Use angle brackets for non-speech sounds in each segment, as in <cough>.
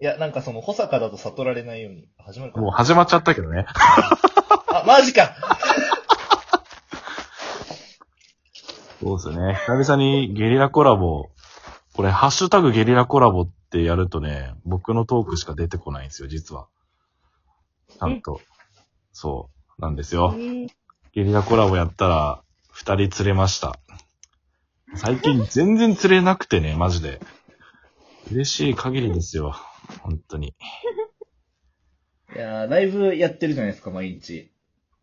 いや、なんかその、保坂だと悟られないように。始まるかなもう始まっちゃったけどね。あ、マジかそうですね。久々にゲリラコラボ。これ、ハッシュタグゲリラコラボってやるとね、僕のトークしか出てこないんですよ、実は。ちゃんと。そう。なんですよ。ゲリラコラボやったら、二人釣れました。最近全然釣れなくてね、マジで。嬉しい限りですよ。本当に。<laughs> いやーライブやってるじゃないですか、毎日。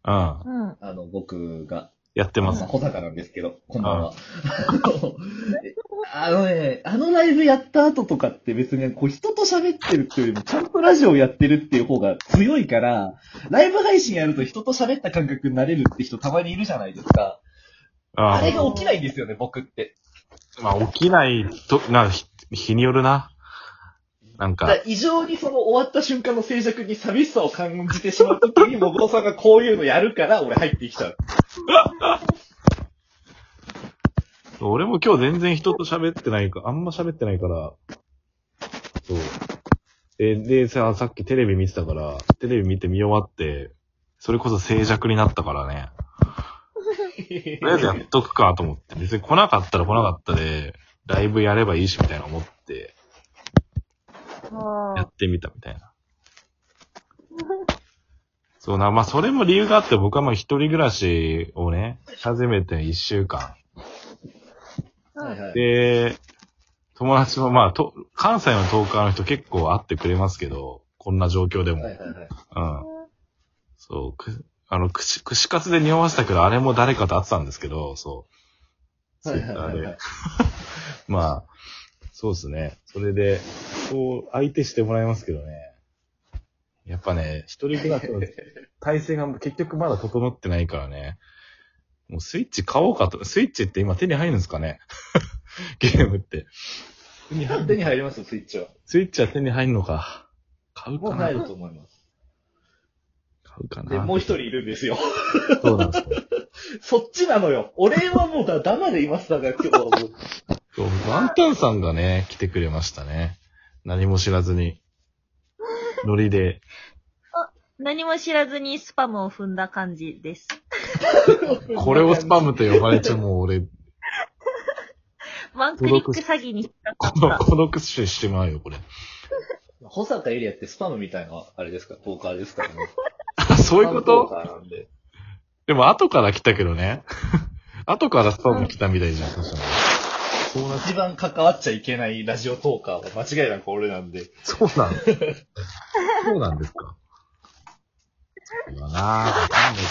うん。うん。あの、僕が。やってますまあ、。保坂なんですけど、こんばんは。<laughs> あのね、あのライブやった後とかって別にこう人と喋ってるっていうよりもちゃんとラジオやってるっていう方が強いから、ライブ配信やると人と喋った感覚になれるって人たまにいるじゃないですか。ああれが起きないんですよね、僕って。まあ、起きないと、な、日日によるな。なんかだから、異常にその終わった瞬間の静寂に寂しさを感じてしまうときに、もぐろさんがこういうのやるから、俺入ってきちゃう。<laughs> 俺も今日全然人と喋ってないか、あんま喋ってないから、そう。で、で、さ、さっきテレビ見てたから、テレビ見て見終わって、それこそ静寂になったからね。<laughs> とりあえずやっとくかと思って、別に来なかったら来なかったで、ライブやればいいしみたいな思って、やってみたみたいな。<laughs> そうな、まあそれも理由があって僕はまあ一人暮らしをね、始めて一週間。はいはい。で、友達もまあ、と、関西のトーカーの人結構会ってくれますけど、こんな状況でも。はいはいはい。うん。そう、く、あの、串、串カツで匂わせたけど、あれも誰かと会ってたんですけど、そう。はいはいはいはいツイッターで。<laughs> まあ、そうですね。それで、そう、相手してもらいますけどね。やっぱね、一人暮らしの <laughs> 体制が結局まだ整ってないからね。もうスイッチ買おうかと。スイッチって今手に入るんですかね？<laughs> ゲームって。手に入手に入りますよ、スイッチは。スイッチは手に入るのか。買うかな？もう入ると思います。買うかな？で、もう一人いるんですよ。そうなんですよ。<laughs> そっちなのよ。俺はもうだ、ダマでいますだから今日はもう。ワンタンさんがね、来てくれましたね。何も知らずに。ノリで。<laughs> 何も知らずにスパムを踏んだ感じです。<laughs> これをスパムと呼ばれても俺、ワンクリック詐欺に引っかこの、かった。このクッションしてまうよ、これ。保坂エリアってスパムみたいな、あれですか、トーカーですからね。あ、<laughs> そういうこスパムトーとカーなんで。でも後から来たけどね。後からスパム来たみたいじゃん、そしたら。そうなっ一番関わっちゃいけないラジオトーカーは間違いなく俺なんで。そうなんそうなんですか。そうだなぁ、わかんない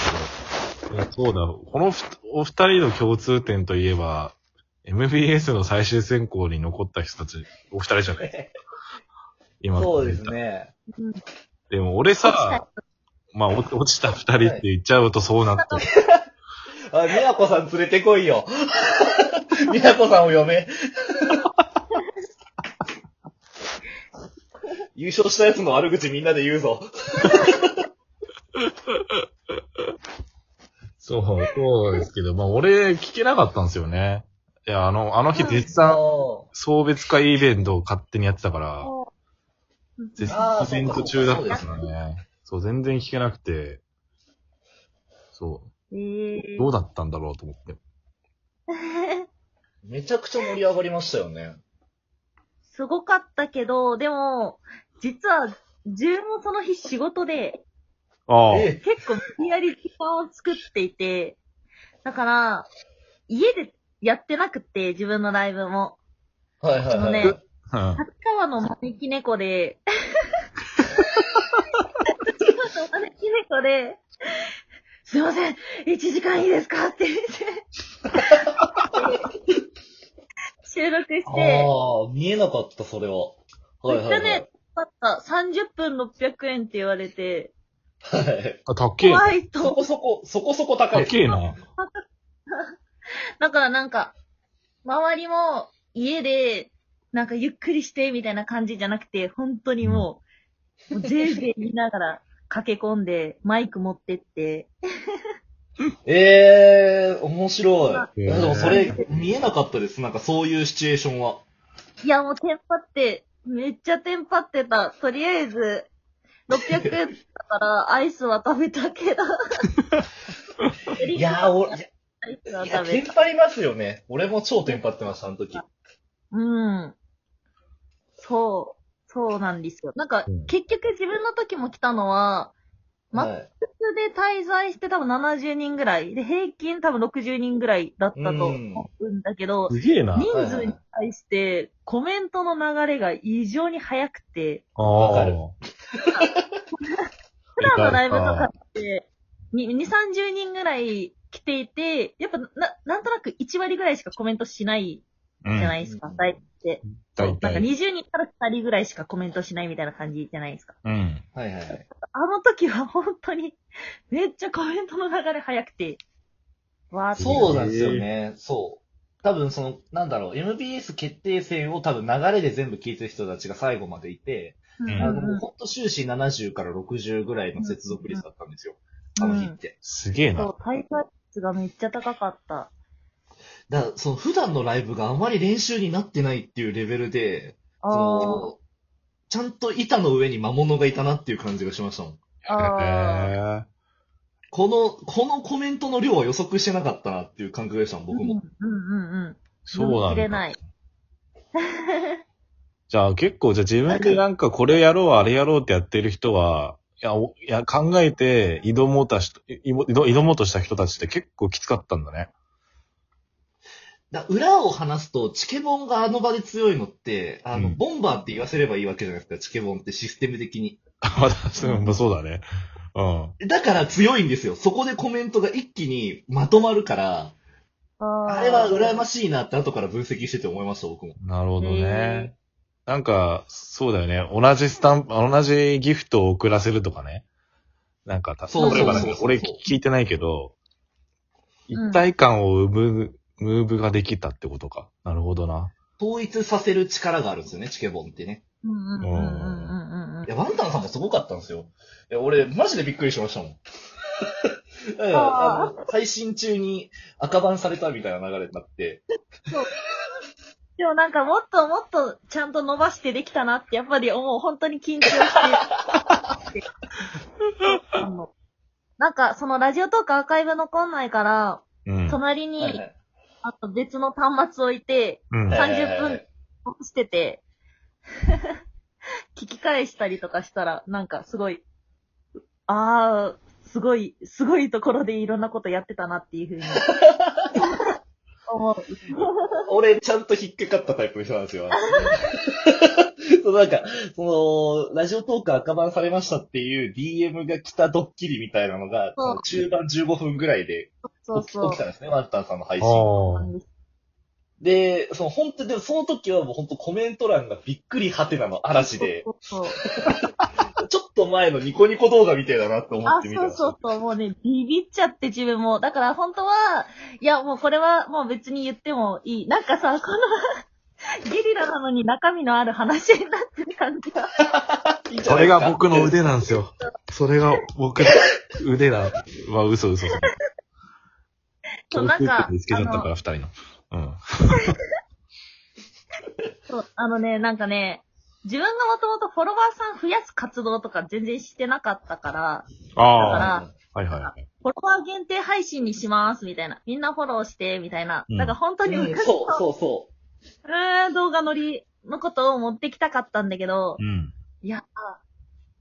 けど。いや、そうだ。このふお二人の共通点といえば、MBS の最終選考に残った人たち、お二人じゃない？今そうです。ね。うんでも俺さ、まあ、お落ちた二人って言っちゃうとそうなってる。あ、みやこさん連れてこいよ。みやこさんを呼べ。優勝したやつの悪口みんなで言うぞ。<laughs> そう、そうですけど、まあ俺聞けなかったんですよね。いや、あの、あの日絶賛送別会イベントを勝手にやってたから、絶あーイベント中だったそうかからね。そう、全然聞けなくて、そえどうだったんだろうと思って。<laughs> めちゃくちゃ盛り上がりましたよね。すごかったけど、でも、実は、自分もその日仕事で、ああ、え結構無理やり時間を作っていて、だから、家でやってなくて、自分のライブも。はいはいはい。そのね、うん。立川 <laughs> の招き猫で、立川の招き猫で、すいません、1時間いいですか？って言って、<laughs> 収録して、ああ、見えなかった、それは。はいはい、はい。めっちゃね、だった、30分600円って言われて、はい。あ、たっけえな。怖いそことそこ、そこそこ高たいです。っけえな。だからなんか、周りも家で、なんかゆっくりしてみたいな感じじゃなくて、本当にもう、もうぜいぜい見ながら駆け込んで、マイク持ってって、ええー、面白い。いやでもそれ、見えなかったです。なんかそういうシチュエーションは。いやもうテンパって、めっちゃテンパってた。とりあえず、600円だから、アイスは食べたけど。いやー、お、いやアイスはいや、食べた。テンパりますよね。俺も超テンパってました、あの時。うん。そう。そうなんですよ。なんか、うん結局自分の時も来たのは、まはい。普通で滞在して多分70人ぐらい。で、平均多分60人ぐらいだったと思うんだけど、すげえな。人数に対してコメントの流れが異常に早くて、あわかる普段のライブとかって、に2、30人ぐらい来ていて、やっぱな、なんとなく1割ぐらいしかコメントしないじじゃないですか、大体。大なんか体。20人から2人ぐらいしかコメントしないみたいな感じじゃないですか。うん。はいはいはい。あの時は本当に、めっちゃコメントの流れ早くて、わーって。そうなんですよね。そう。多分その、なんだろう、MBS 決定戦を多分流れで全部聞いてる人たちが最後までいて、あの、ほんと終始70から60ぐらいの接続率だったんですよ。あの日って。すげえな。そう、大会率がめっちゃ高かった。だから、その普段のライブがあまり練習になってないっていうレベルで、その、ちゃんと板の上に魔物がいたなっていう感じがしましたもん。この、このコメントの量は予測してなかったなっていう感覚でしたもん、ー。僕も。うんうんうんうん。そうなんだ。れない。<laughs> じゃあ結構、じゃあ自分でなんかこれやろう、あれやろうってやってる人は、いや、おいや考えて挑もうとし、い挑挑もうとした人たちって結構きつかったんだね。だ裏を話すと、チケボンがあの場で強いのって、あの、うんボンバーって言わせればいいわけじゃないですか、チケボンってシステム的に。まだ、そうそうだね。うん。だから強いんですよ。そこでコメントが一気にまとまるから、ああれは羨ましいなって後から分析してて思いました、僕も。なるほどへね。なんか、そうだよね。同じスタンプ、同じギフトを送らせるとかね。なんか、例えば俺聞いてないけど、うん一体感を生む、ムーブができたってことか。なるほどな。統一させる力があるんですよね、チケボンってね。うんうんうんうんうんうんいや、ワンタンさんもすごかったんですよ。いや、俺、マジでびっくりしましたもん。<laughs> だからあ配信中に赤バンされたみたいな流れになって、でもなんかもっともっとちゃんと伸ばしてできたなってやっぱり思う。本当に緊張して。<laughs> なんかそのラジオトークアーカイブ残んないから、うん。隣に、はいはいあと別の端末置いて、うん。はい30分してて、<laughs> 聞き返したりとかしたら、なんかすごい、あー、すごい、すごいところでいろんなことやってたなっていうふうに <laughs> 思う。俺、ちゃんと引っかかったタイプの人なんですよ。<laughs> そうなんか、その、ラジオトーク赤バンされましたっていう DM が来たドッキリみたいなのが、中盤15分ぐらいでそうそう起きたんですね、ワンタンさんの配信。ああ。で、その本当でもその時はもう本当コメント欄がびっくりはてなの嵐で、そうそう <laughs> ちょっと前のニコニコ動画みたいだなって思あって、見てそう。そうそう、もうね、ビビっちゃって自分も。だから本当は、いや、もうこれはもう別に言ってもいい。なんかさ、この、ゲリラなのに中身のある話になってる感じが。それが僕の腕なんですよ。それが僕の腕だ。まあ、嘘嘘。そうなんか見つけちゃったから、二人の。うん。<laughs> そう、あのね、なんかね、自分がもともとフォロワーさん増やす活動とか全然してなかったから、だかああ。ら、はいはいはい。フォロワー限定配信にします、みたいな。みんなフォローして、みたいな。うんだから本当にうん、昔そうの、そうそうーん動画乗りのことを持ってきたかったんだけど、うん。いや、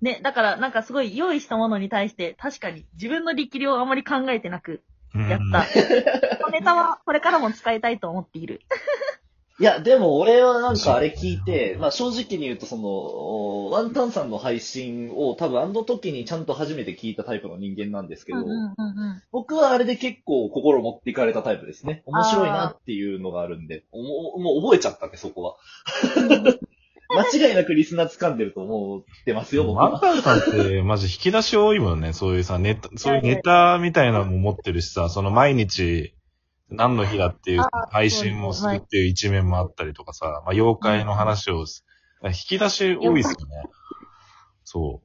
ね、だからなんかすごい用意したものに対して、確かに自分の力量をあまり考えてなく、うんやった。このネタはこれからも使いたいと思っている。<laughs> いや、でも俺はなんかあれ聞いて、まあ正直に言うとその、おワンタンさんの配信を多分あの時にちゃんと初めて聞いたタイプの人間なんですけど、うんうんうんうん。僕はあれで結構心持っていかれたタイプですね。面白いなっていうのがあるんで、もうもう覚えちゃったね、そこは。<laughs> 間違いなくリスナー掴んでると思ってますよ、僕ワンは。タンさんって、マジ引き出し多いもんね。そういうさ、ネタ、そういうネタみたいなのも持ってるしさ、その毎日、何の日だっていう配信もするっていう一面もあったりとかさ、まあ、妖怪の話をす、引き出し多いっすよね。そ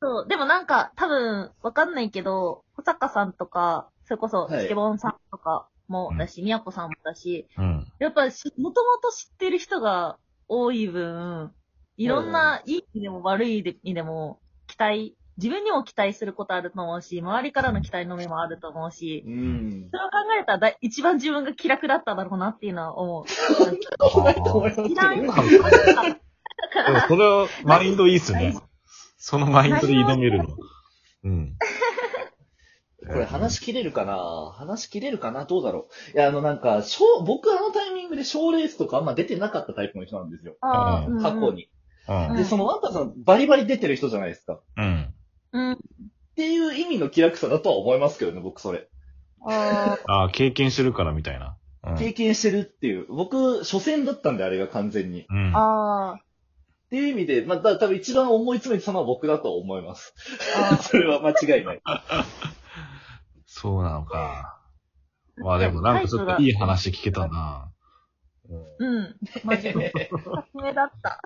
そう、でもなんか多分わかんないけど、小坂さんとか、それこそはいチケボンさんとかもだし、みやこさんもだし、う。うん。やっぱし、もともと知ってる人が多い分、いろんな、いい意味でも悪い意味でも、期待、自分にも期待することあると思うし、周りからの期待の目もあると思うし、うん。それを考えたらだい一番自分が気楽だっただろうなっていうのは思う。そうだと思いますけそれは、マインドいいっすね。そのマインドで挑めるの。うん。これ話し切れるかな？話し切れるかな？どうだろう？いや、あのなんか、賞僕あのタイミングで賞レースとかあんま出てなかったタイプの人なんですよ。過去。に。うん。で、そのワンタンさんバリバリ出てる人じゃないですか。っうん。うん。ていう意味の気楽さだとは思いますけどね、僕それ。あーああ、経験してるからみたいな。うん。経験してるっていう。僕、初戦だったんで、あれが完全に。っうん。あていう意味で、まあ、だ多分一番思い詰めてたのは僕だと思います。<laughs> それは間違いない。そうなのか。まあでもなんかちょっといい話聞けたな。うんー。うん。マジで。初めだった。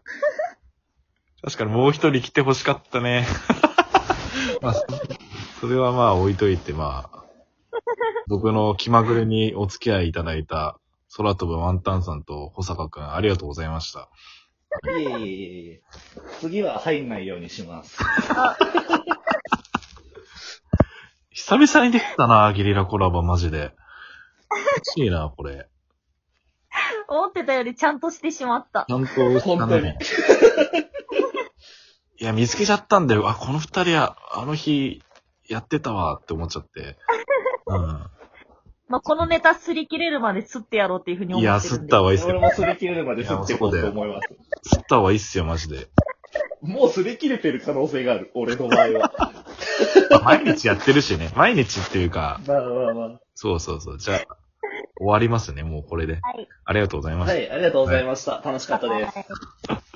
<laughs> 確かにもう一人来て欲しかったね。<laughs> まあ、そそれはまあ置いといて、まあ、僕の気まぐれにお付き合いいただいた空飛ぶワンタンさんと保坂くんありがとうございました。いえいえいえ。次は入んないようにします。<laughs> 久々にできたな、ゲリラコラボマジで。欲しいな、これ。思ってたよりちゃんとしてしまった。ちゃんとした本当にね。いや、見つけちゃったんだよ。あ、この二人は、あの日、やってたわって思っちゃって。うん。<laughs> まあ、このネタ擦り切れるまで吸ってやろうっていうふうに思いや、ってるんで。吸った方がいいっすよ。俺も擦り切れるまで吸っていこうと思います。吸った方がいいっすよ、マジで。もう擦り切れてる可能性がある、俺の場合は。<laughs> 毎日やってるしね。毎日っていうか、まあまあまそうそうそう。じゃあ、終わりますね、もうこれで。はい。ありがとうございあ。ました。はい、ありがとうございました。楽しかったです。はい